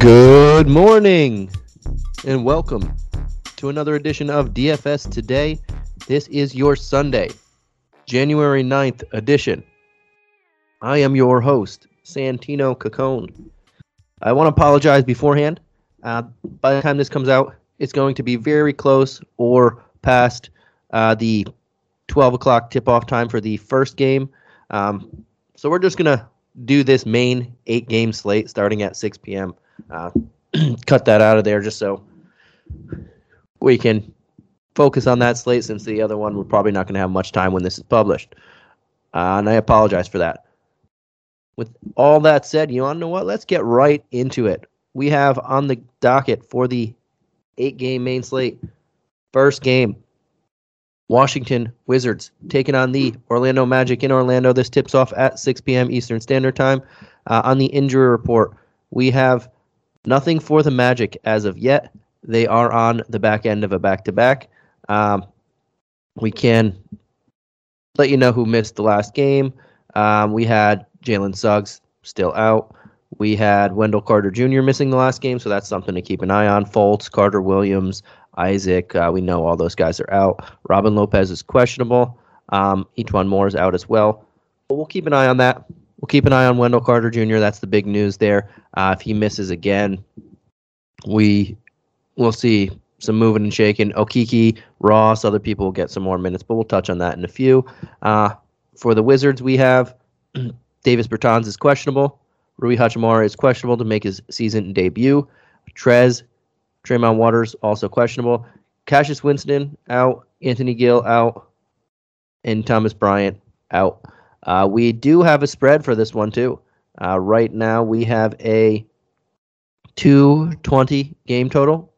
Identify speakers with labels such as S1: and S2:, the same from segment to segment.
S1: Good morning and welcome to another edition of DFS Today. This is your Sunday, January 9th edition. I am your host, Santino Cacone. I want to apologize beforehand. Uh, by the time this comes out, it's going to be very close or past uh, the 12 o'clock tip off time for the first game. Um, so we're just going to do this main eight game slate starting at 6 p.m. Uh, cut that out of there just so we can focus on that slate since the other one we're probably not going to have much time when this is published. Uh, and I apologize for that. With all that said, you want to know what? Let's get right into it. We have on the docket for the eight game main slate, first game, Washington Wizards taking on the Orlando Magic in Orlando. This tips off at 6 p.m. Eastern Standard Time. Uh, on the injury report, we have Nothing for the Magic as of yet. They are on the back end of a back to back. We can let you know who missed the last game. Um, we had Jalen Suggs still out. We had Wendell Carter Jr. missing the last game, so that's something to keep an eye on. Fultz, Carter Williams, Isaac, uh, we know all those guys are out. Robin Lopez is questionable. Um, E'Twaun Moore is out as well. But we'll keep an eye on that. We'll keep an eye on Wendell Carter Jr. That's the big news there. Uh, if he misses again, we will see some moving and shaking. Okeke, Ross, other people will get some more minutes, but we'll touch on that in a few. Uh, for the Wizards, we have Davis Bertans is questionable. Rui Hachimura is questionable to make his season debut. Trez, Tremont Waters also questionable. Cassius Winston out. Anthony Gill out. And Thomas Bryant out. Uh, we do have a spread for this one too. Uh, right now we have a 220 game total,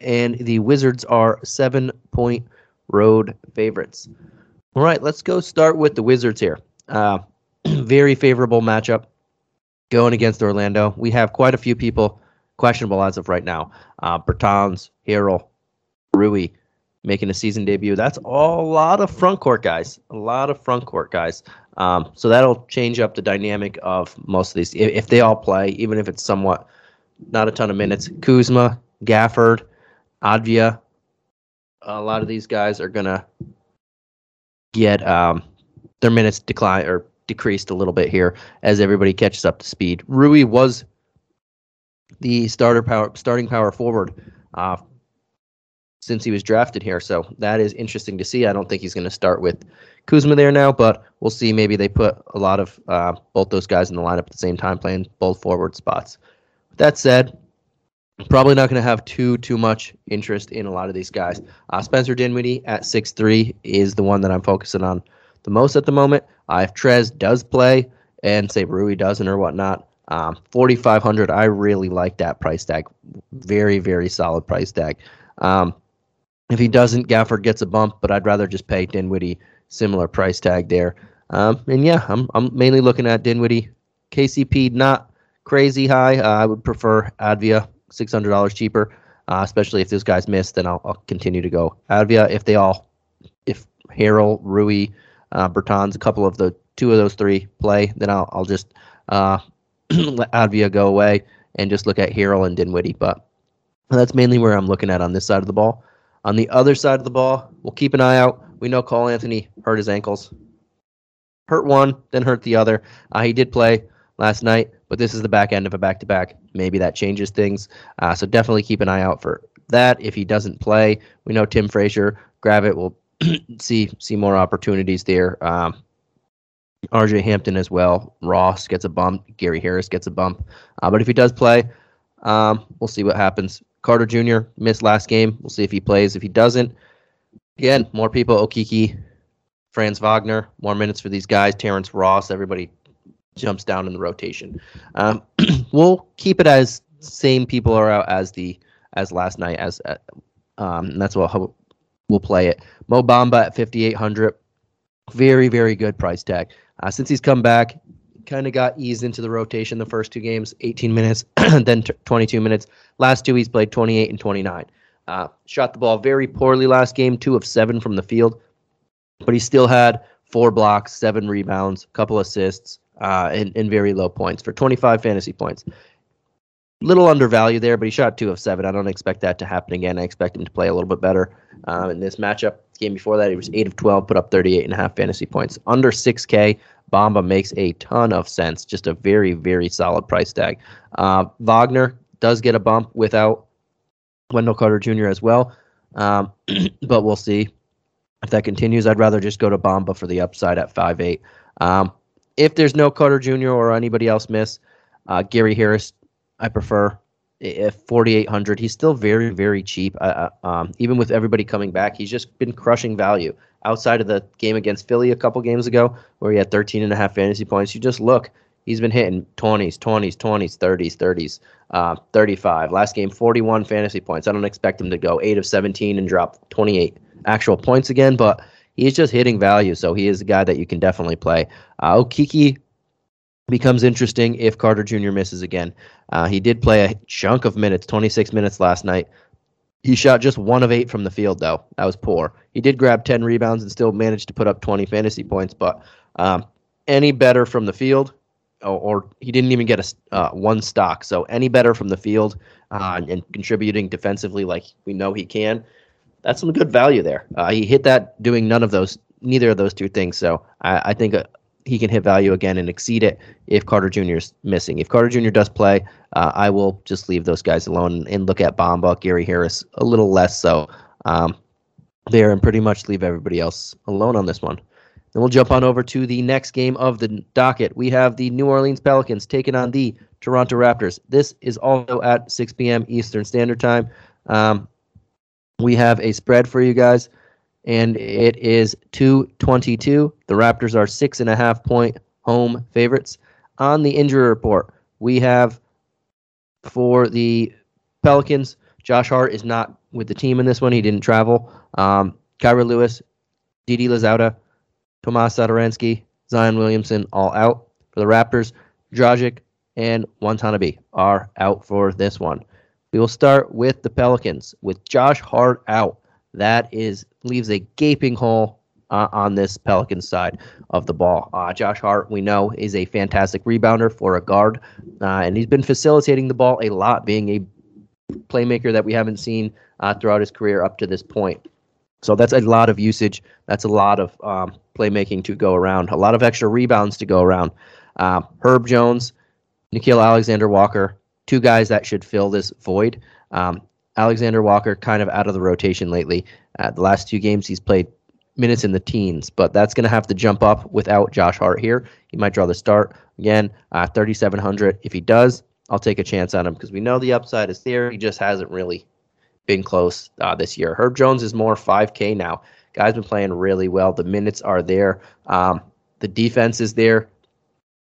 S1: and the Wizards are seven point road favorites. All right, let's go start with the Wizards here. Uh, very favorable matchup going against Orlando. We have quite a few people questionable as of right now. Uh, Bertans, Harrell, Rui making a season debut. That's a lot of front court guys. A lot of front court guys. Um, so that'll change up the dynamic of most of these. If, if, they all play, even if it's somewhat not a ton of minutes, Kuzma, Gafford, Avdija, a lot of these guys are gonna get um, their minutes decline or decreased a little bit here as everybody catches up to speed. Rui was the starter power, starting power forward uh, since he was drafted here, so that is interesting to see. I don't think he's going to start with Kuzma there now, but we'll see. Maybe they put a lot of uh, both those guys in the lineup at the same time, playing both forward spots. With that said, probably not going to have too too much interest in a lot of these guys. Uh, Spencer Dinwiddie at six three is the one that I'm focusing on the most at the moment. Uh, if Trez does play and say Rui doesn't or whatnot, um, 4,500. I really like that price tag. Very very solid price tag. Um, if he doesn't, Gafford gets a bump, but I'd rather just pay Dinwiddie similar price tag there. Um, and yeah, I'm I'm mainly looking at Dinwiddie. KCP not crazy high. Uh, I would prefer Avdija, six hundred dollars cheaper. Uh, especially if those guys miss, then I'll, I'll continue to go Avdija. If they all, if Harrell, Rui, uh, Bertans, a couple of the two of those three play, then I'll I'll just uh, let Avdija go away and just look at Harrell and Dinwiddie. But that's mainly where I'm looking at on this side of the ball. On the other side of the ball, we'll keep an eye out we know Cole Anthony hurt his ankles. Hurt one, then hurt the other. Uh, he did play last night, but this is the back end of a back to back. Maybe that changes things. Uh, so definitely keep an eye out for that. If he doesn't play, we know Tim Frazier, grab it. We'll see see more opportunities there. Um, RJ Hampton as well. Ross gets a bump. Gary Harris gets a bump. Uh, but if he does play, um, we'll see what happens. Carter Jr. missed last game. We'll see if he plays. If he doesn't, again, more people. Okeke, Franz Wagner, more minutes for these guys. Terrence Ross, everybody jumps down in the rotation. Um, we'll keep it as same people are out as the as last night as uh, um, that's what we'll play it. Mo Bamba at 5800 very very good price tag uh, since he's come back kind of got eased into the rotation the first two games 18 minutes then t- 22 minutes last two he's played 28 and 29 uh, shot the ball very poorly last game two of seven from the field but he still had four blocks seven rebounds a couple assists uh, and, and very low points for 25 fantasy points little undervalued there, but he shot two of seven. I don't expect that to happen again. I expect him to play a little bit better um, in this matchup. Game before that, he was eight of 12, put up 38 and a half fantasy points. Under 6K, Bamba makes a ton of sense. Just a very, very solid price tag. Uh, Wagner does get a bump without Wendell Carter Jr. as well, um, but we'll see if that continues. I'd rather just go to Bamba for the upside at 5'8. Um, if there's no Carter Jr. or anybody else miss, uh, Gary Harris I prefer. At 4,800, he's still very, very cheap. Uh, um, even with everybody coming back, he's just been crushing value. Outside of the game against Philly a couple games ago, where he had 13 and a half fantasy points, you just look, he's been hitting 20s, 20s, 20s, 30s, 30s, uh, 35. Last game, 41 fantasy points. I don't expect him to go 8 of 17 and drop 28 actual points again, but he's just hitting value. So he is a guy that you can definitely play. Uh, Okeke becomes interesting if Carter Jr. misses again. Uh, he did play a chunk of minutes, 26 minutes last night. He shot just one of eight from the field, though. That was poor. He did grab 10 rebounds and still managed to put up 20 fantasy points, but um, any better from the field, or, or he didn't even get a uh, one stock. So any better from the field uh, and contributing defensively like we know he can, that's some good value there. Uh, he hit that doing none of those, neither of those two things. So I, I think a, he can hit value again and exceed it if Carter Jr. is missing. If Carter Jr. does play, uh, I will just leave those guys alone and look at Bamba, Gary Harris a little less so um, there and pretty much leave everybody else alone on this one. Then we'll jump on over to the next game of the docket. We have the New Orleans Pelicans taking on the Toronto Raptors. This is also at 6 p.m. Eastern Standard Time. Um, we have a spread for you guys and it is 222. The Raptors are six and a half point home favorites. On the injury report, we have for the Pelicans, Josh Hart is not with the team in this one. He didn't travel. Um, Kira Lewis, Didi Louzada, Tomas Satoransky, Zion Williamson all out. For the Raptors, Dragic and Watanabe are out for this one. We will start with the Pelicans with Josh Hart out that is leaves a gaping hole uh, on this Pelican side of the ball. Uh, Josh Hart, we know, is a fantastic rebounder for a guard, uh, and he's been facilitating the ball a lot, being a playmaker that we haven't seen uh, throughout his career up to this point. So that's a lot of usage. That's a lot of um, playmaking to go around. A lot of extra rebounds to go around. Uh, Herb Jones, Nickeil Alexander Walker, two guys that should fill this void. Um, Alexander Walker kind of out of the rotation lately. Uh, the last two games he's played minutes in the teens, but that's going to have to jump up without Josh Hart here. He might draw the start again, uh, 3,700. If he does, I'll take a chance on him because we know the upside is there. He just hasn't really been close uh, this year. Herb Jones is more 5K now. Guy's been playing really well. The minutes are there. Um, the defense is there.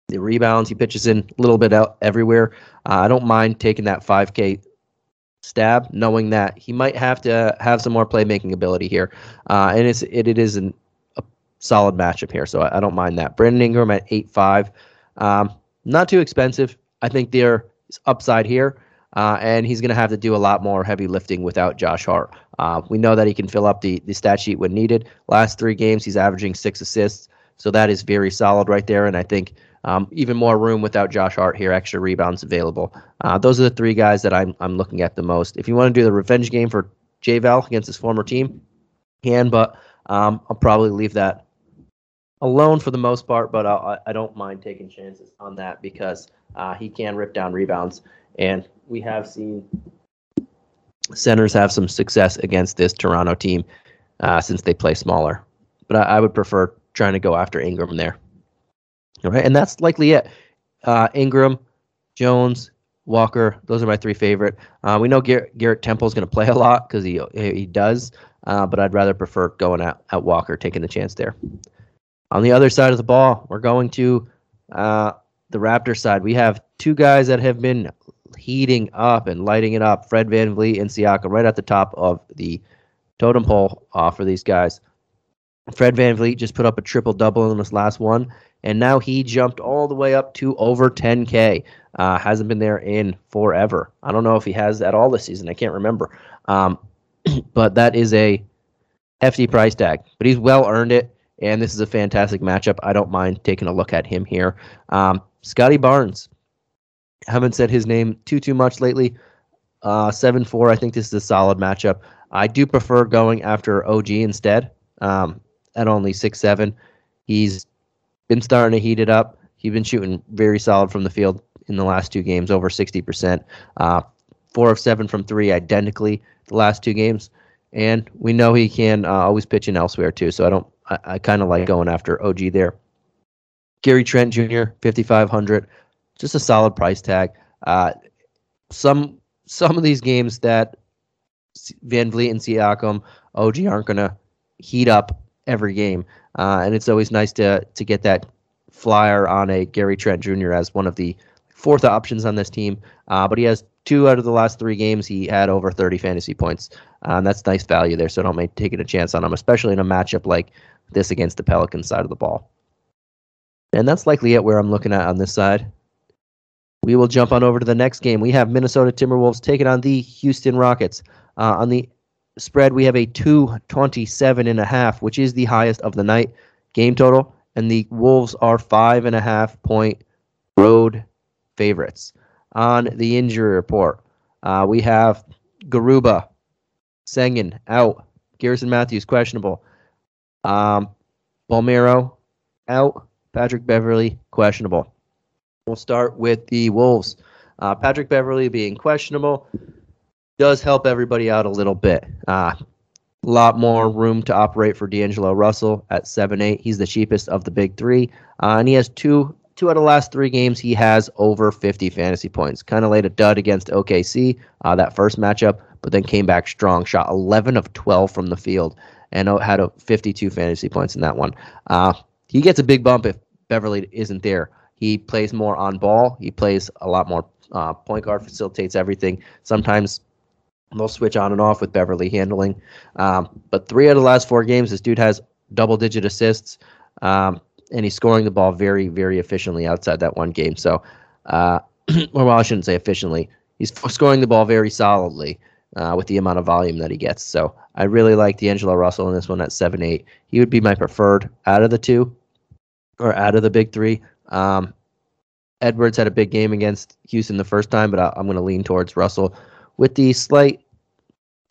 S1: The rebounds he pitches in a little bit out everywhere. Uh, I don't mind taking that 5K stab, knowing that he might have to have some more playmaking ability here. Uh, and it's it, it is an, a solid matchup here, so I, I, don't mind that. Brandon Ingram at eight five, um, not too expensive. I think there's upside here. Uh, and he's going to have to do a lot more heavy lifting without Josh Hart. Uh, we know that he can fill up the, the stat sheet when needed. Last three games, he's averaging six assists, so that is very solid right there. And I think um, even more room without Josh Hart here, extra rebounds available. Uh, those are the three guys that I'm I'm looking at the most. If you want to do the revenge game for J Val against his former team, can, but um, I'll probably leave that alone for the most part. But I'll, I don't mind taking chances on that because uh, he can rip down rebounds, and we have seen centers have some success against this Toronto team uh, since they play smaller. But I, I would prefer trying to go after Ingram there. Right, and that's likely it. Uh, Ingram, Jones, Walker, those are my three favorite. Uh, we know Garrett, Garrett Temple is going to play a lot because he he does, uh, but I'd rather prefer going at, at Walker, taking the chance there. On the other side of the ball, we're going to uh, the Raptor side. We have two guys that have been heating up and lighting it up. Fred Van VanVleet and Siakam right at the top of the totem pole uh, for these guys. Fred VanVleet just put up a triple double in this last one, and now he jumped all the way up to over 10K. Uh, hasn't been there in forever. I don't know if he has that all this season. I can't remember. Um, but that is a hefty price tag. But he's well earned it, and this is a fantastic matchup. I don't mind taking a look at him here. Um, Scottie Barnes. Haven't said his name too too much lately. Uh, seven four. I think this is a solid matchup. I do prefer going after OG instead. Um, at only six seven, he's been starting to heat it up. He's been shooting very solid from the field in the last two games, over sixty percent. Uh, four of seven from three, identically the last two games, and we know he can uh, always pitch in elsewhere too. So I don't. I, I kind of like going after OG there. Gary Trent Jr. fifty five hundred just a solid price tag. Uh, some some of these games that VanVleet and Siakam, OG aren't to heat up every game, uh, and it's always nice to to get that flyer on a Gary Trent Jr. as one of the fourth options on this team. Uh, but he has two out of the last three games he had over 30 fantasy points. Uh, and that's nice value there, so don't make taking a chance on him, especially in a matchup like this against the Pelicans side of the ball. And that's likely it where I'm looking at on this side. We will jump on over to the next game. We have Minnesota Timberwolves taking on the Houston Rockets. Uh, on the spread, we have a 227 and a half, which is the highest of the night game total, and the Wolves are five and a half point road favorites. On the injury report, uh, we have Garuba, Sengun out, Garrison Matthews questionable, um, Bolmaro out, Patrick Beverley questionable. We'll start with the Wolves. Uh, Patrick Beverley being questionable does help everybody out a little bit. A uh, lot more room to operate for D'Angelo Russell at seven eight. He's the cheapest of the big three, uh, and he has two two out of the last three games. He has over 50 fantasy points. Kind of laid a dud against OKC uh, that first matchup, but then came back strong. Shot 11 of 12 from the field and had a 52 fantasy points in that one. Uh, he gets a big bump if Beverley isn't there. He plays more on ball. He plays a lot more uh, point guard, facilitates everything. Sometimes they'll switch on and off with Beverley handling. Um, but three out of the last four games, this dude has double digit assists, um, and he's scoring the ball very, very efficiently outside that one game. So, uh, well, I shouldn't say efficiently. He's scoring the ball very solidly uh, with the amount of volume that he gets. So I really like D'Angelo Russell in this one at seven eight. He would be my preferred out of the two, or out of the big three. Um, Edwards had a big game against Houston the first time, but I, am going to lean towards Russell with the slight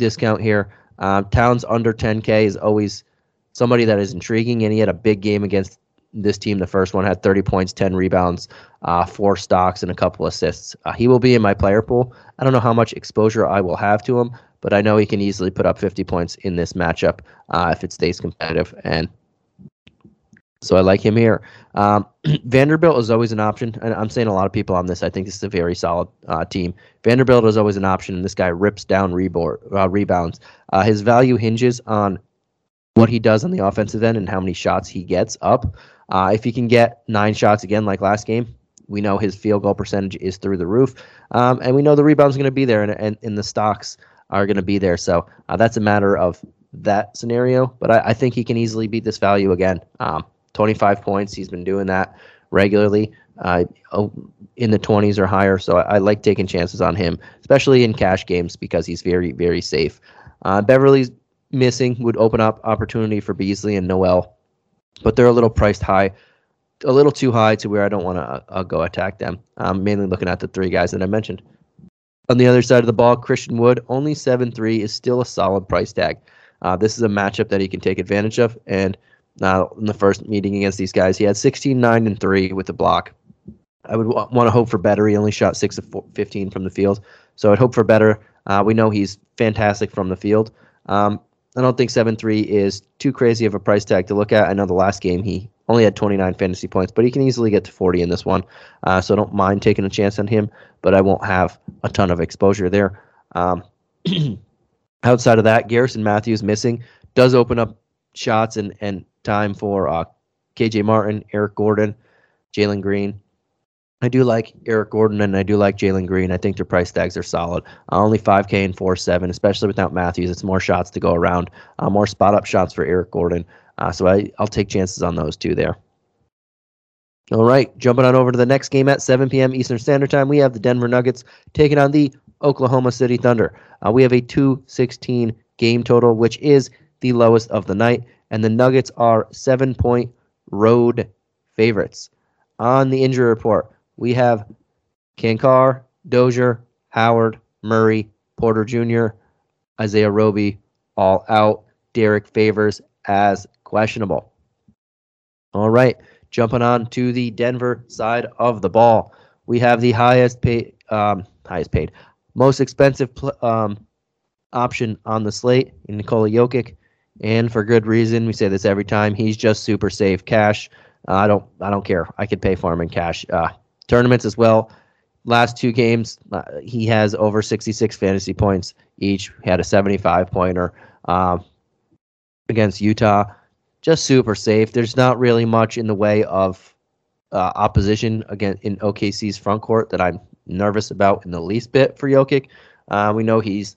S1: discount here. Um, Towns under 10K is always somebody that is intriguing, and he had a big game against this team. The first one had 30 points, 10 rebounds, uh, four stocks, and a couple assists. Uh, he will be in my player pool. I don't know how much exposure I will have to him, but I know he can easily put up 50 points in this matchup uh, if it stays competitive. And so I like him here. Um, Vanderbilt is always an option, and I'm saying a lot of people on this. I think this is a very solid uh, team. Vanderbilt is always an option, and this guy rips down rebound, uh, rebounds. Uh, his value hinges on what he does on the offensive end and how many shots he gets up. Uh, if he can get nine shots again, like last game, we know his field goal percentage is through the roof, um, and we know the rebounds going to be there, and, and, and, the stocks are going to be there. So uh, that's a matter of that scenario. But I, I, think he can easily beat this value again. Um, 25 points. He's been doing that regularly uh, oh, in the 20s or higher. So I, I, like taking chances on him, especially in cash games because he's very, very safe. Uh, Beverley's missing would open up opportunity for Beasley and Noel, but they're a little priced high, a little too high to where I don't want to uh, go attack them. I'm mainly looking at the three guys that I mentioned. On the other side of the ball, Christian Wood, only 7 3 is still a solid price tag. Uh, this is a matchup that he can take advantage of, and uh, in the first meeting against these guys. He had 16, 9, and 3 with the block. I would w- want to hope for better. He only shot 6 of 15 from the field. So I'd hope for better. Uh, we know he's fantastic from the field. Um, I don't think 7 3 is too crazy of a price tag to look at. I know the last game he only had 29 fantasy points, but he can easily get to 40 in this one. Uh, so I don't mind taking a chance on him, but I won't have a ton of exposure there. Um, outside of that, Garrison Matthews missing does open up shots and, and time for uh, KJ Martin, Eric Gordon, Jalen Green. I do like Eric Gordon and I do like Jalen Green. I think their price tags are solid. Uh, only 5K and 4 7, especially without Matthews. It's more shots to go around, uh, more spot up shots for Eric Gordon. Uh, so I, I'll take chances on those two there. All right, jumping on over to the next game at 7 p.m. Eastern Standard Time, we have the Denver Nuggets taking on the Oklahoma City Thunder. Uh, we have a 216 game total, which is the lowest of the night, and the Nuggets are seven point road favorites. On the injury report, we have Cancar, Dozier, Howard, Murray, Porter Jr., Isaiah Roby, all out. Derrick Favors as questionable. All right, jumping on to the Denver side of the ball, we have the highest paid, um, highest paid, most expensive pl- um, option on the slate in Nikola Jokic, and for good reason. We say this every time. He's just super safe cash. Uh, I don't, I don't care. I could pay for him in cash. Uh, tournaments as well. Last two games, uh, he has over 66 fantasy points each. He had a 75 pointer um, against Utah. Just super safe. There's not really much in the way of uh, opposition again in OKC's front court that I'm nervous about in the least bit for Jokic. Uh, we know he's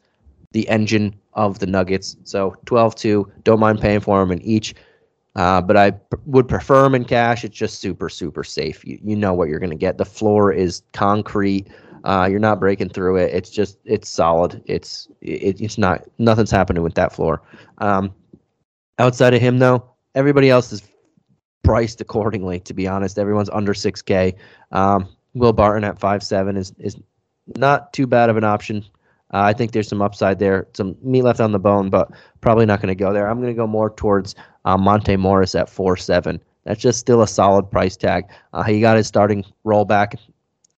S1: the engine of the Nuggets, so 12-2. Don't mind paying for them in each. Uh, but I p- would prefer them in cash. It's just super, super safe. You, you know what you're going to get. The floor is concrete. Uh, you're not breaking through it. It's just, it's solid. It's, it, it's not, nothing's happening with that floor. Um, outside of him, though, everybody else is priced accordingly. To be honest, everyone's under 6K. Um, Will Barton at five seven is is not too bad of an option. Uh, I think there's some upside there, some meat left on the bone, but probably not going to go there. I'm going to go more towards uh, Monte Morris at four seven. That's just still a solid price tag. Uh, he got his starting rollback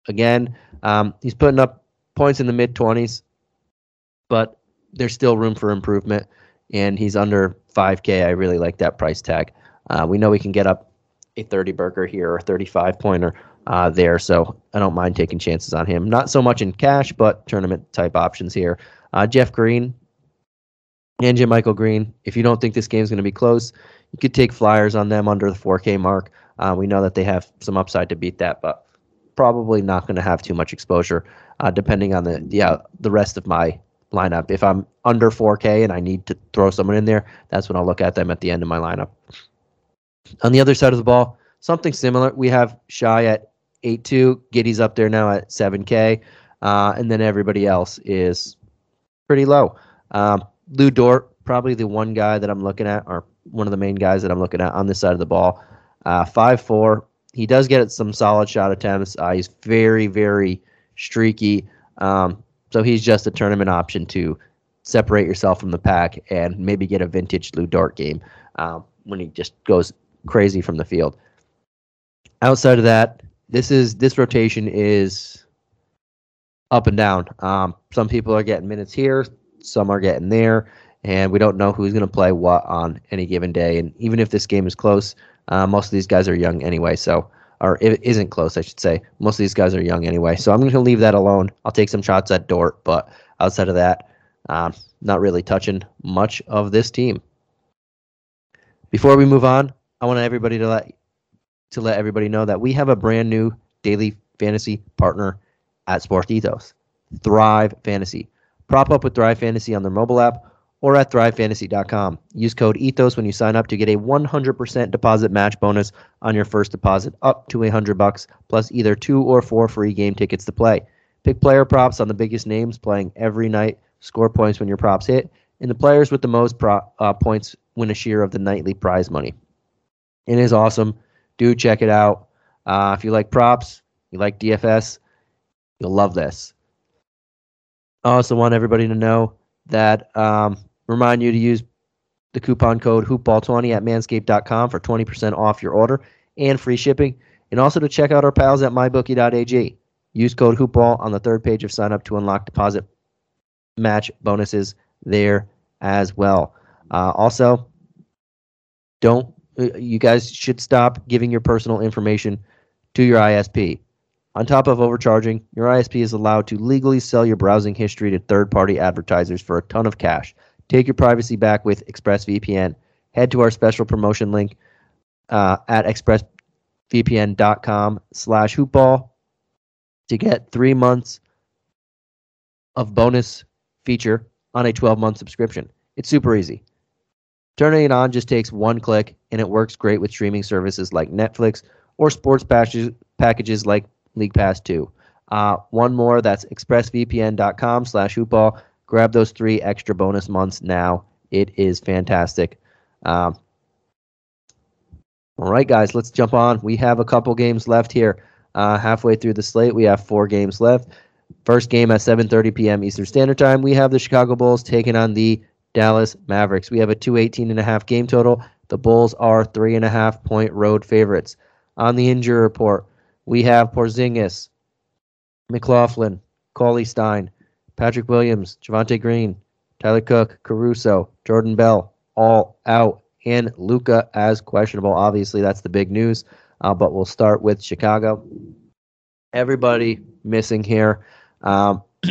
S1: again. Um, he's putting up points in the mid 20s, but there's still room for improvement. And he's under 5K. I really like that price tag. Uh, we know we can get up a 30 burger here or a 35 pointer uh, there. So I don't mind taking chances on him. Not so much in cash, but tournament type options here. Uh, Jeff Green and JaMychal Green. If you don't think this game is going to be close, you could take flyers on them under the 4K mark. Uh, we know that they have some upside to beat that, but probably not going to have too much exposure, uh, depending on the yeah the rest of my lineup. If I'm under 4K and I need to throw someone in there, that's when I'll look at them at the end of my lineup. On the other side of the ball, something similar. We have Shai at 8.2. Giddey's up there now at 7K. Uh, and then everybody else is pretty low. Um, Lu Dort, probably the one guy that I'm looking at, or one of the main guys that I'm looking at on this side of the ball. Uh, 5'4. He does get some solid shot attempts. Uh, he's very, very streaky. Um, so he's just a tournament option to separate yourself from the pack and maybe get a vintage Lu Dort game um, when he just goes crazy from the field. Outside of that, this is this rotation is up and down. Um, some people are getting minutes here, some are getting there, and we don't know who's going to play what on any given day. And even if this game is close, uh, most of these guys are young anyway. So, or it isn't close, I should say. Most of these guys are young anyway. So I'm going to leave that alone. I'll take some shots at Dort, but outside of that, um, not really touching much of this team. Before we move on, I want everybody to let to let everybody know that we have a brand new daily fantasy partner at Sport Ethos, Thrive Fantasy. Prop up with Thrive Fantasy on their mobile app or at thrivefantasy.com. Use code ETHOS when you sign up to get a 100% deposit match bonus on your first deposit up to 100 bucks plus either 2 or 4 free game tickets to play. Pick player props on the biggest names playing every night, score points when your props hit, and the players with the most pro- uh, points win a share of the nightly prize money. It is awesome. Do check it out. Uh, if you like props, you like DFS, you'll love this. I also want everybody to know that um, remind you to use the coupon code hoopball20 at manscaped.com for 20% off your order and free shipping. And also to check out our pals at mybookie.ag. Use code hoopball on the third page of sign up to unlock deposit match bonuses there as well. Uh, also, don't you guys should stop giving your personal information to your ISP. On top of overcharging, your ISP is allowed to legally sell your browsing history to third party advertisers for a ton of cash. Take your privacy back with ExpressVPN. Head to our special promotion link uh, at expressvpn.com slash hoopball to get three months of bonus feature on a 12 month subscription. It's super easy. Turning it on just takes one click and it works great with streaming services like Netflix or sports packages, packages like League Pass 2. Uh, one more, that's expressvpn.com slash hoopball. Grab those three extra bonus months now. It is fantastic. Um, all right, guys, let's jump on. We have a couple games left here. Uh, halfway through the slate, we have four games left. First game at 7:30 p.m. Eastern Standard Time. We have the Chicago Bulls taking on the Dallas Mavericks. We have a 218 and a half game total. The Bulls are three and a half point road favorites. On the injury report, we have Porzingis, McLaughlin, Cauley Stein, Patrick Williams, Javonte Green, Tyler Cook, Caruso, Jordan Bell, all out, and Luka as questionable. Obviously, that's the big news. Uh, but we'll start with Chicago. Everybody missing here. Um,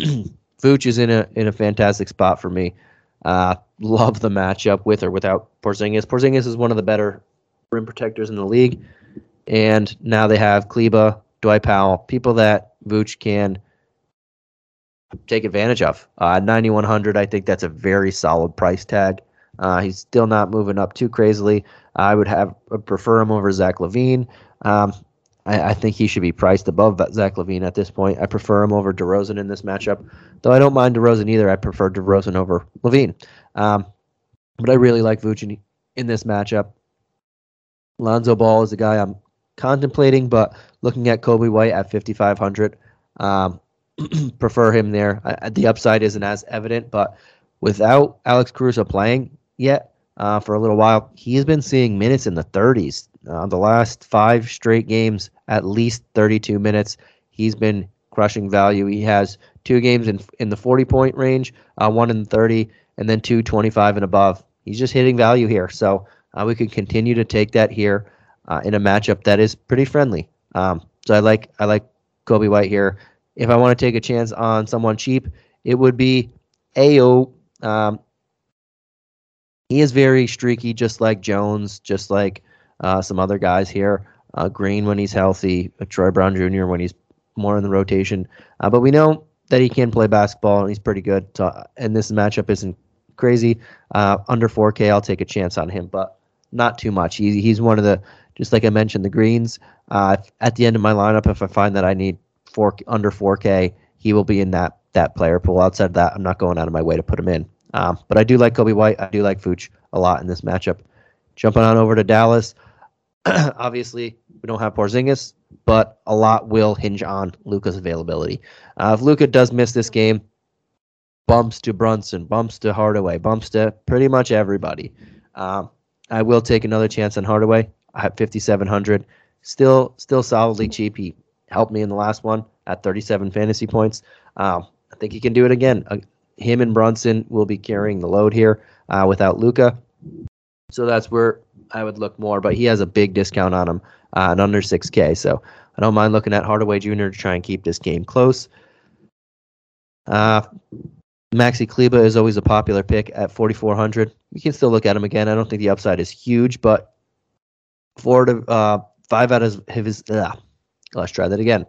S1: Vooch is in a in a fantastic spot for me. Uh, love the matchup with or without Porzingis. Porzingis is one of the better rim protectors in the league, and now they have Kleber, Dwight Powell, people that Vooch can take advantage of. Uh, 9100, I think that's a very solid price tag. Uh, he's still not moving up too crazily. I would have prefer him over Zach LaVine. Um, I, I, think he should be priced above Zach LaVine at this point. I prefer him over DeRozan in this matchup, though I don't mind DeRozan either. I prefer DeRozan over LaVine. Um, but I really like Vucevic in this matchup. Lonzo Ball is a guy I'm contemplating, but looking at Coby White at 5,500, um, prefer him there. I, the upside isn't as evident, but without Alex Caruso playing yet uh, for a little while, he has been seeing minutes in the 30s. Uh, the last five straight games, at least 32 minutes. He's been crushing value. He has two games in in the 40 point range, uh, one in 30, and then two 25 and above. He's just hitting value here. So uh, we could continue to take that here uh, in a matchup that is pretty friendly. Um, so I like I like Coby White here. If I want to take a chance on someone cheap, it would be Ayo. Um, he is very streaky, just like Jones, just like uh, some other guys here. Uh, Green when he's healthy, uh, Troy Brown Jr. when he's more in the rotation. Uh, but we know that he can play basketball and he's pretty good. So, and this matchup isn't crazy. Uh, under 4K, I'll take a chance on him, but not too much. He, he's one of the, just like I mentioned, the greens. Uh, at the end of my lineup, if I find that I need four under 4K, he will be in that that player pool. Outside of that, I'm not going out of my way to put him in. Um, but I do like Coby White. I do like Vooch a lot in this matchup. Jumping on over to Dallas. Obviously, we don't have Porzingis, but a lot will hinge on Luka's availability. Uh, if Luka does miss this game, bumps to Brunson, bumps to Hardaway, bumps to pretty much everybody. Um, I will take another chance on Hardaway. Have 5,700. Still, still solidly cheap. He helped me in the last one at 37 fantasy points. Um, I think he can do it again. Uh, him and Brunson will be carrying the load here uh, without Luka. So that's where I would look more. But he has a big discount on him uh, at under 6K. So I don't mind looking at Hardaway Jr. to try and keep this game close. Uh, Maxi Kleber is always a popular pick at 4,400. You can still look at him again. I don't think the upside is huge, but four to uh, five out of his. Uh, let's try that again.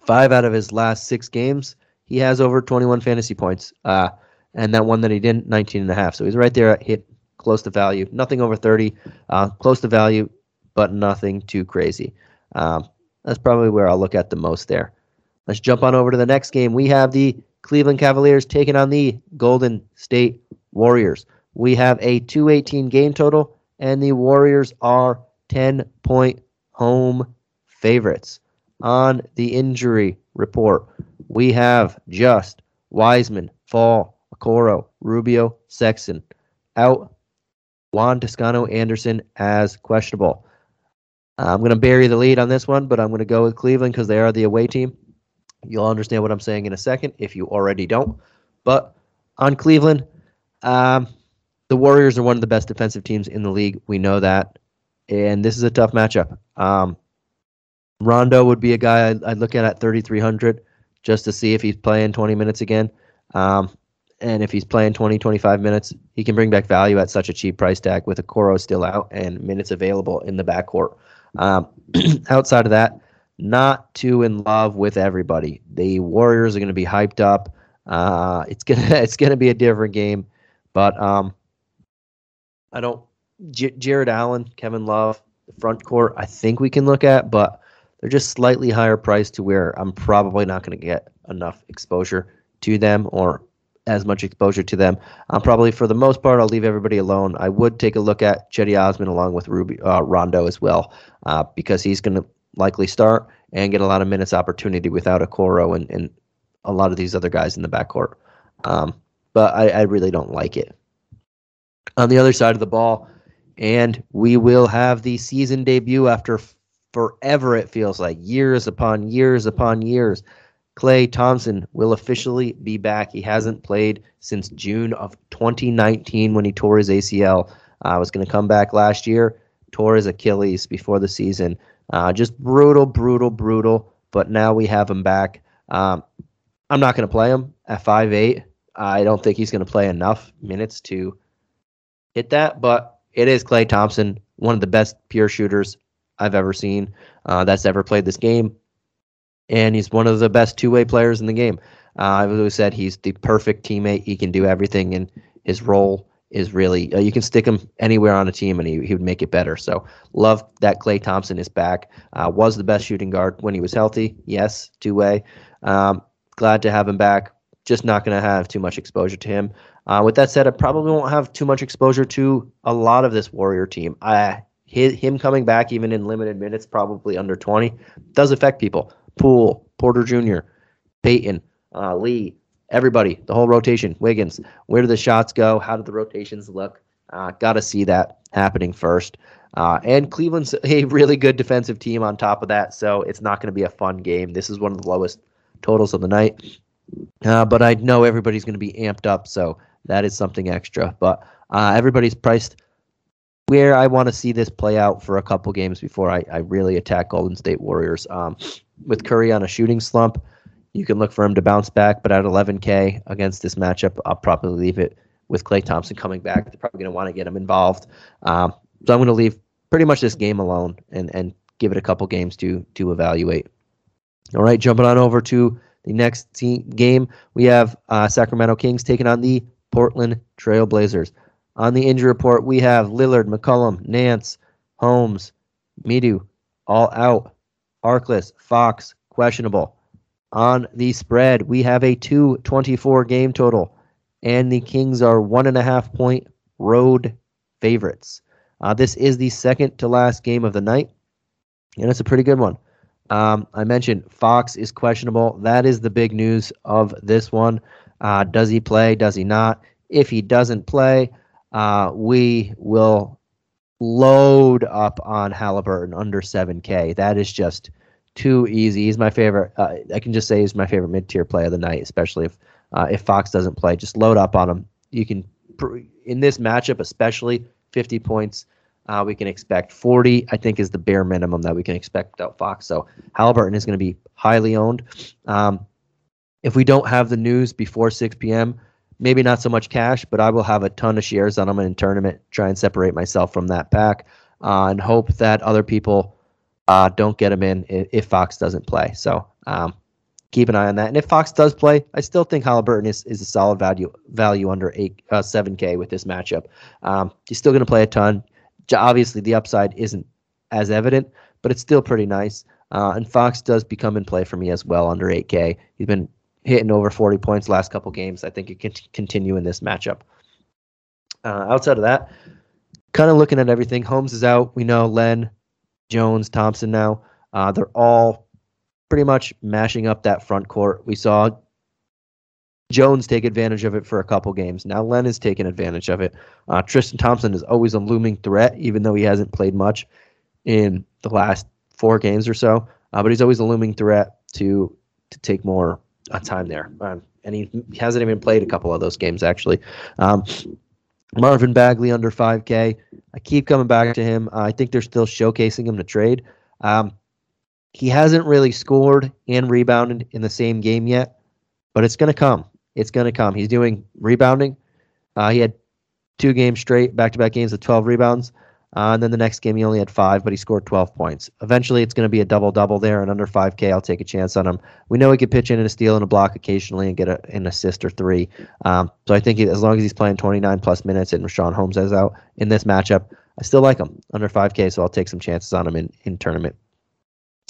S1: Five out of his last six games, he has over 21 fantasy points. Uh, and that one that he didn't, 19 and a half. So he's right there at hit close to value. Nothing over 30, uh, close to value, but nothing too crazy. Um, that's probably where I'll look at the most there. Let's jump on over to the next game. We have the Cleveland Cavaliers taking on the Golden State Warriors. We have a 218 game total, and the Warriors are 10 point home favorites. On the injury report, we have just Wiseman, Fall, Okoro, Rubio, Sexton out. Juan Toscano Anderson as questionable. I'm going to bury the lead on this one, but I'm going to go with Cleveland because they are the away team. You'll understand what I'm saying in a second if you already don't. But on Cleveland, um, the Warriors are one of the best defensive teams in the league. We know that. and this is a tough matchup. Um, Rondo would be a guy I'd, I'd look at at 3,300 just to see if he's playing 20 minutes again. Um, and if he's playing 20, 25 minutes, he can bring back value at such a cheap price tag with Okoro still out and minutes available in the backcourt. Um, outside of that, not too in love with everybody. The Warriors are going to be hyped up. Uh, it's gonna it's gonna be a different game, but um, I don't. J- Jarrett Allen, Kevin Love, the front court. I think we can look at, but they're just slightly higher priced to where I'm probably not going to get enough exposure to them or as much exposure to them. Um, probably for the most part, I'll leave everybody alone. I would take a look at Cedi Osman along with Ruby uh, Rondo as well, uh, because he's going to likely start and get a lot of minutes opportunity without Okoro and, and a lot of these other guys in the backcourt. Um, but I, I really don't like it. On the other side of the ball, and we will have the season debut after forever, it feels like years upon years upon years. Klay Thompson will officially be back. He hasn't played since June of 2019 when he tore his ACL. Uh, was going to come back last year, tore his Achilles before the season. Uh, just brutal, brutal, brutal. But now we have him back. Um, I'm not going to play him at five eight. I don't think he's going to play enough minutes to hit that. But it is Klay Thompson, one of the best pure shooters I've ever seen uh, that's ever played this game. And he's one of the best two way players in the game. Uh, I've always said he's the perfect teammate. He can do everything, and his role is really uh, you can stick him anywhere on a team and he, he would make it better. So love that Klay Thompson is back. Uh, was the best shooting guard when he was healthy. Yes, two way. Um, glad to have him back. Just not going to have too much exposure to him. Uh, with that said, I probably won't have too much exposure to a lot of this Warrior team. I his, him coming back even in limited minutes, probably under 20, does affect people. Poole, Porter Jr., Payton, uh, Lee, everybody, the whole rotation, Wiggins. Where do the shots go? How do the rotations look? Uh, Got to see that happening first. Uh, and Cleveland's a really good defensive team on top of that, so it's not going to be a fun game. This is one of the lowest totals of the night. Uh, but I know everybody's going to be amped up, so that is something extra. But uh, everybody's priced where I want to see this play out for a couple games before I, I really attack Golden State Warriors. Um, with Curry on a shooting slump, you can look for him to bounce back, but at 11K against this matchup, I'll probably leave it with Klay Thompson coming back. They're probably going to want to get him involved. Um, so I'm going to leave pretty much this game alone and, and give it a couple games to to evaluate. All right, jumping on over to the next team, game, we have uh, Sacramento Kings taking on the Portland Trailblazers. On the injury report, we have Lillard, McCollum, Nance, Holmes, Medu, all out. Harkless, Fox, questionable. On the spread, we have a 224 game total, and the Kings are one and a half point road favorites. Uh, this is the second to last game of the night, and it's a pretty good one. Um, I mentioned Fox is questionable. That is the big news of this one. Uh, does he play? Does he not? If he doesn't play, uh, we will load up on Halliburton under 7K. That is just too easy. He's my favorite. Uh, I can just say he's my favorite mid tier play of the night, especially if uh, if Fox doesn't play. Just load up on him. You can in this matchup, especially 50 points. Uh, we can expect 40. I think is the bare minimum that we can expect out Fox. So Halliburton is going to be highly owned. Um, if we don't have the news before 6 p.m., maybe not so much cash, but I will have a ton of shares on them in tournament. Try and separate myself from that pack, uh, and hope that other people uh, don't get them in if, Fox doesn't play. So um, keep an eye on that. And if Fox does play, I still think Halliburton is, is a solid value value under eight uh, seven K with this matchup. Um, he's still going to play a ton. Obviously, the upside isn't as evident, but it's still pretty nice. Uh, and Fox does become in play for me as well under 8K. He's been hitting over 40 points last couple games. I think it can continue in this matchup. Uh, outside of that, kind of looking at everything. Holmes is out. We know Len, Jones, Thompson now. Uh, they're all pretty much mashing up that front court. We saw Jones take advantage of it for a couple games. Now Len is taking advantage of it. Uh, Tristan Thompson is always a looming threat, even though he hasn't played much in the last four games or so. Uh, but he's always a looming threat to to take more uh, time there. Um, and he, he, hasn't even played a couple of those games actually. Um, Marvin Bagley under 5K. I keep coming back to him. Uh, I think they're still showcasing him to trade. Um, he hasn't really scored and rebounded in the same game yet, but it's going to come. It's going to come. He's doing rebounding. Uh, he had two games straight, back to back games with 12 rebounds. Uh, and then the next game, he only had five, but he scored 12 points. Eventually, it's going to be a double double there, and under 5K, I'll take a chance on him. We know he could pitch in and a steal and a block occasionally and get a, an assist or three. Um, so I think he, as long as he's playing 29 plus minutes and Richaun Holmes is out in this matchup, I still like him under 5K, so I'll take some chances on him in, in tournament.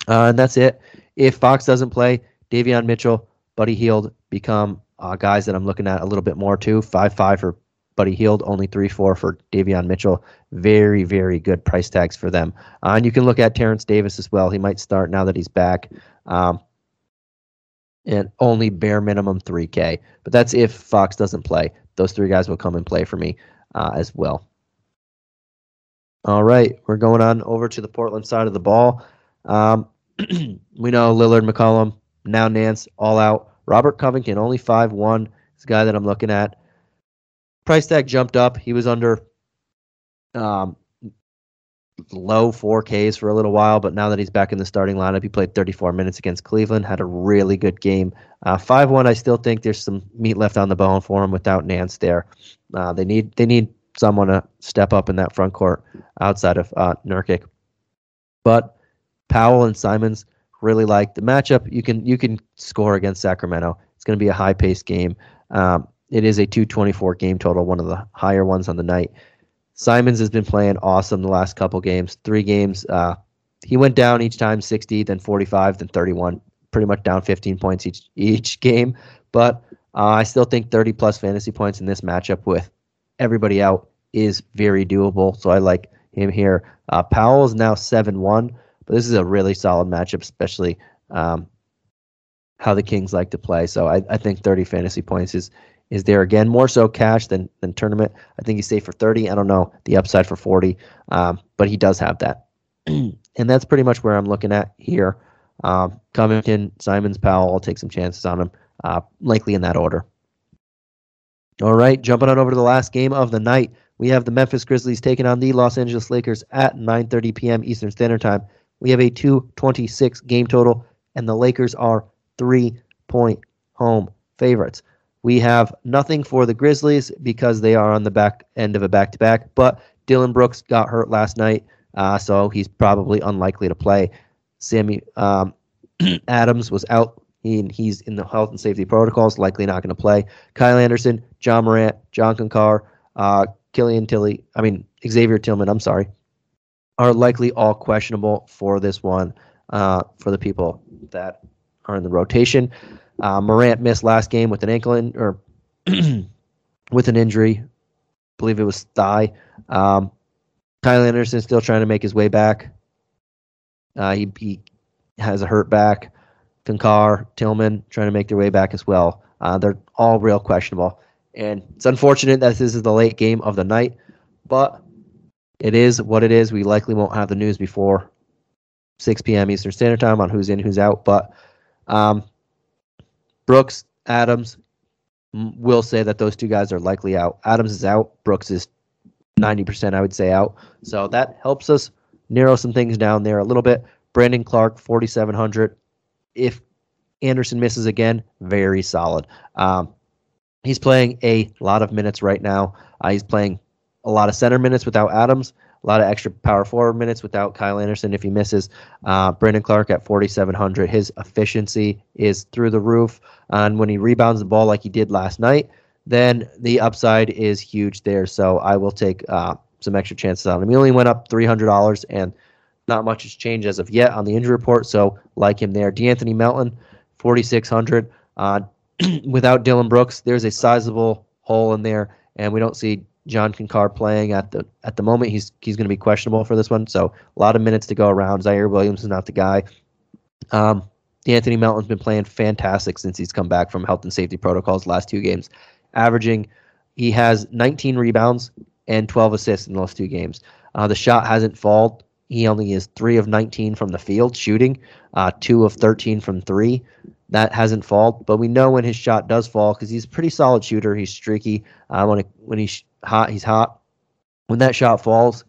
S1: Uh, and that's it. If Fox doesn't play, Davion Mitchell, Buddy Hield become uh, guys that I'm looking at a little bit more too. 5 5 for Buddy Hield, only 3 4 for Davion Mitchell. Very, very good price tags for them. Uh, and you can look at Terrence Davis as well. He might start now that he's back. Um, and only bare minimum 3K. But that's if Fox doesn't play. Those three guys will come and play for me uh, as well. All right, we're going on over to the Portland side of the ball. Um, we know Lillard, McCollum, now Nance, all out. Robert Covington, only five one. Is a guy that I'm looking at. Price tag jumped up. He was under um, low 4Ks for a little while, but now that he's back in the starting lineup, he played 34 minutes against Cleveland, had a really good game. Uh, 5 1, I still think there's some meat left on the bone for him without Nance there. Uh, they need they need someone to step up in that front court outside of uh, Nurkic. But Powell and Simons really like the matchup. You can you can score against Sacramento. It's going to be a high paced game. Um, it is a 224 game total, one of the higher ones on the night. Simons has been playing awesome the last couple games. Three games, uh, he went down each time 60, then 45, then 31. Pretty much down 15 points each each game. But uh, I still think 30 plus fantasy points in this matchup with everybody out is very doable. So I like him here. Uh, Powell is now 7 1, but this is a really solid matchup, especially um, how the Kings like to play. So I, I think 30 fantasy points is is there again more so cash than than tournament. I think he's safe for 30. I don't know the upside for 40, um, but he does have that, and that's pretty much where I'm looking at here. Um, Covington, Simons, Powell. I'll take some chances on him, uh, likely in that order. All right, jumping on over to the last game of the night. We have the Memphis Grizzlies taking on the Los Angeles Lakers at 9:30 p.m. Eastern Standard Time. We have a 226 game total, and the Lakers are three point home favorites. We have nothing for the Grizzlies because they are on the back end of a back to back, but Dillon Brooks got hurt last night, uh, so he's probably unlikely to play. Sammy um, Adams was out. He, he's in the health and safety protocols, likely not going to play. Kyle Anderson, John Morant, John Konchar, uh, Killian Tillie, I mean, Xavier Tillman, I'm sorry, are likely all questionable for this one uh, for the people that are in the rotation. Uh, Morant missed last game with an ankle in, or with an injury. I believe it was thigh. Um, Kyle Anderson still trying to make his way back. Uh, he, he has a hurt back. Konchar, Tillman trying to make their way back as well. Uh, they're all real questionable. And it's unfortunate that this is the late game of the night, but it is what it is. We likely won't have the news before 6 p.m. Eastern Standard Time on who's in, who's out. But um, Brooks, Adams, will say that those two guys are likely out. Adams is out. Brooks is 90%, I would say, out. So that helps us narrow some things down there a little bit. Brandon Clarke, 4,700. If Anderson misses again, very solid. Um, he's playing a lot of minutes right now. Uh, he's playing a lot of center minutes without Adams a lot of extra power forward minutes without Kyle Anderson if he misses. Uh, Brandon Clarke at 4,700. His efficiency is through the roof. And when he rebounds the ball like he did last night, then the upside is huge there. So I will take uh, some extra chances on him. He only went up $300 and not much has changed as of yet on the injury report. So like him there. De'Anthony Melton, 4,600. Uh, without Dillon Brooks, there's a sizable hole in there, and we don't see John Konchar playing at the at the moment. He's he's going to be questionable for this one, so a lot of minutes to go around. Ziaire Williams is not the guy. Um, Anthony Melton's been playing fantastic since he's come back from health and safety protocols last two games, averaging he has 19 rebounds and 12 assists in those two games. Uh, the shot hasn't fallen. He only is three of 19 from the field shooting, uh, two of 13 from three that hasn't fallen. But we know when his shot does fall because he's a pretty solid shooter. He's streaky. Uh, when it, when he sh- hot. He's hot. When that shot falls,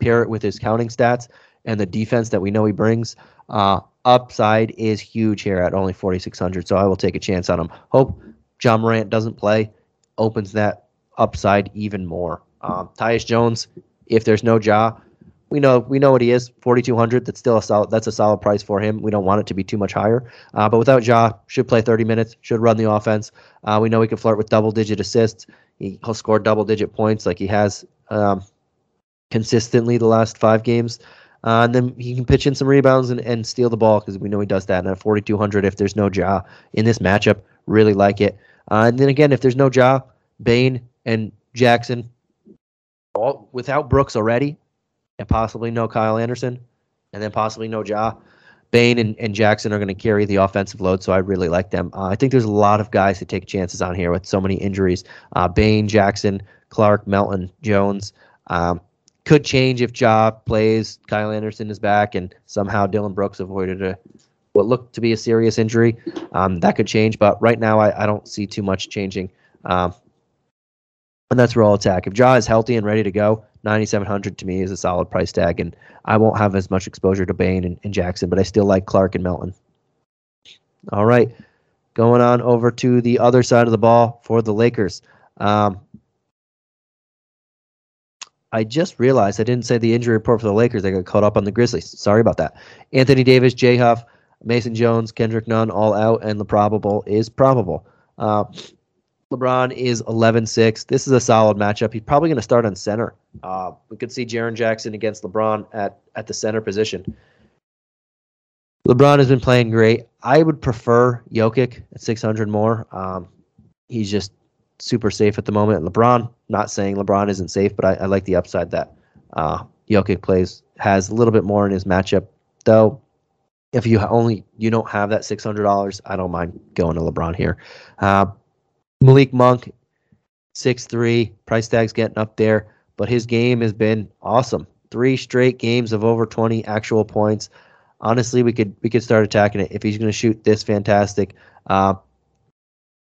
S1: pair it with his counting stats and the defense that we know he brings. Uh, upside is huge here at only 4,600. So I will take a chance on him. Hope John Morant doesn't play, opens that upside even more. Um, Tyus Jones, if there's no Ja, we know we know what he is. 4,200. That's still a solid. That's a solid price for him. We don't want it to be too much higher. Uh, but without Ja, should play 30 minutes. Should run the offense. Uh, we know he can flirt with double-digit assists. He, will score double-digit points like he has um, consistently the last five games. Uh, and then he can pitch in some rebounds and, and steal the ball because we know he does that. And at 4,200, if there's no Ja in this matchup, really like it. Uh, and then again, if there's no Ja, Bane and Jackson, all without Brooks already, and possibly no Kyle Anderson, and then possibly no Ja, Bane and, and Jackson are going to carry the offensive load, so I really like them. Uh, I think there's a lot of guys to take chances on here with so many injuries. Uh, Bane, Jackson, Clarke, Melton, Jones. Um, could change if Ja plays. Kyle Anderson is back, and somehow Dillon Brooks avoided a what looked to be a serious injury. Um, that could change, but right now I, I don't see too much changing. Um, and that's raw attack. If Ja is healthy and ready to go, 9,700 to me is a solid price tag, and I won't have as much exposure to Bane and, and Jackson, but I still like Clarke and Melton. All right, going on over to the other side of the ball for the Lakers. Um, I just realized I didn't say the injury report for the Lakers. I got caught up on the Grizzlies. Sorry about that. Anthony Davis, Jay Huff, Mason Jones, Kendrick Nunn, all out, and the probable is probable. Uh, LeBron is 11 6. This is a solid matchup. He's probably going to start on center. Uh, we could see Jaren Jackson against LeBron at, at the center position. LeBron has been playing great. I would prefer Jokic at 600 more. Um, he's just super safe at the moment. LeBron, not saying LeBron isn't safe, but I, I like the upside that uh, Jokic plays has a little bit more in his matchup. Though, if you only you don't have that six hundred dollars, I don't mind going to LeBron here. Uh, Malik Monk, six three, price tag's getting up there, but his game has been awesome. Three straight games of over twenty actual points. Honestly, we could we could start attacking it if he's going to shoot this fantastic. Uh,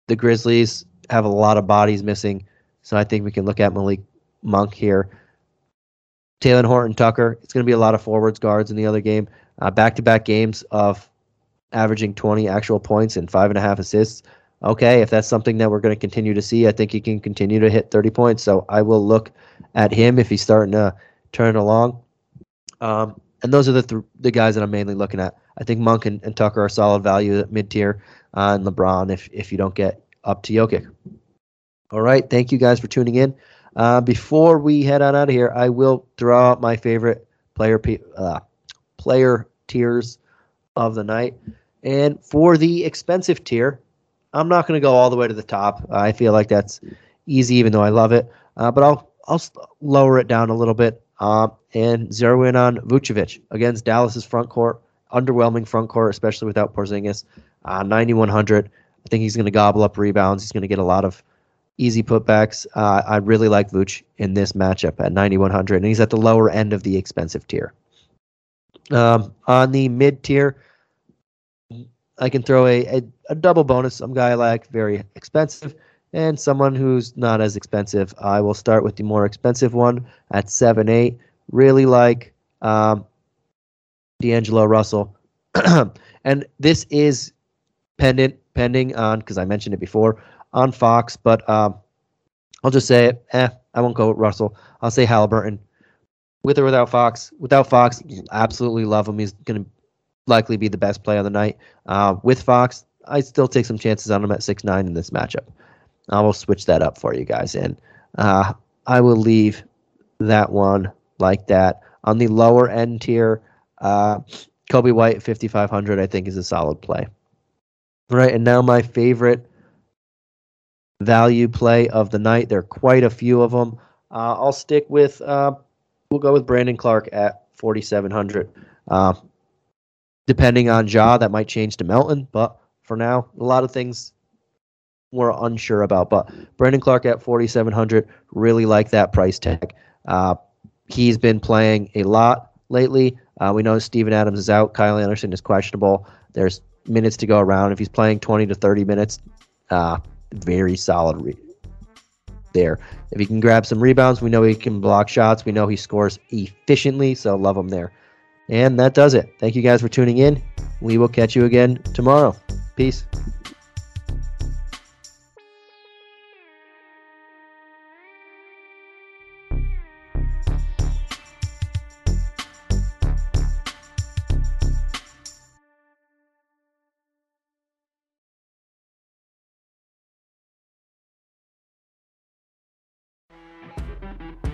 S1: the Grizzlies have a lot of bodies missing. So I think we can look at Malik Monk here. Talen Horton Tucker. It's going to be a lot of forwards guards in the other game. Back to back games of averaging 20 actual points and five and a half assists. Okay, if that's something that we're going to continue to see, I think he can continue to hit 30 points. So I will look at him if he's starting to turn along. Um, and those are the th- the guys that I'm mainly looking at. I think Monk and, and Tucker are solid value at mid tier, uh, and LeBron if if you don't get up to Jokic. All right. Thank you guys for tuning in. Uh, before we head on out of here, I will throw out my favorite player uh, player tiers of the night. And for the expensive tier, I'm not going to go all the way to the top. I feel like that's easy, even though I love it. Uh, but I'll I'll lower it down a little bit uh, and zero in on Vucevic against Dallas's front court. Underwhelming front court, especially without Porzingis. Uh, 9100. I think he's going to gobble up rebounds. He's going to get a lot of easy putbacks. Uh, I really like Vooch in this matchup at 9,100, and he's at the lower end of the expensive tier. Um, on the mid tier, I can throw a, a, a, double bonus. Some guy I like, very expensive, and someone who's not as expensive. I will start with the more expensive one at 7 8. Really like um, D'Angelo Russell. and this is pendant pending on because I mentioned it before on Fox, but um, I'll just say. Eh, I won't go with Russell. I'll say Halliburton. With or without Fox. Without Fox, absolutely love him. He's going to likely be the best play of the night. Uh, with Fox, I still take some chances on him at six nine in this matchup. I will switch that up for you guys, and uh, I will leave that one like that. On the lower end tier, uh, Coby White 5500 I think is a solid play. Right, and now my favorite value play of the night. There are quite a few of them. Uh, I'll stick with, uh, we'll go with Brandon Clarke at 4,700. Depending on Ja, that might change to Melton, but for now, a lot of things we're unsure about. But Brandon Clarke at 4,700, really like that price tag. Uh, he's been playing a lot lately. Uh, we know Steven Adams is out. Kyle Anderson is questionable. There's minutes to go around. If he's playing 20 to 30 minutes, uh, very solid, re- there. If he can grab some rebounds, we know he can block shots. We know he scores efficiently, so love him there. And that does it. Thank you guys for tuning in. We will catch you again tomorrow. Peace.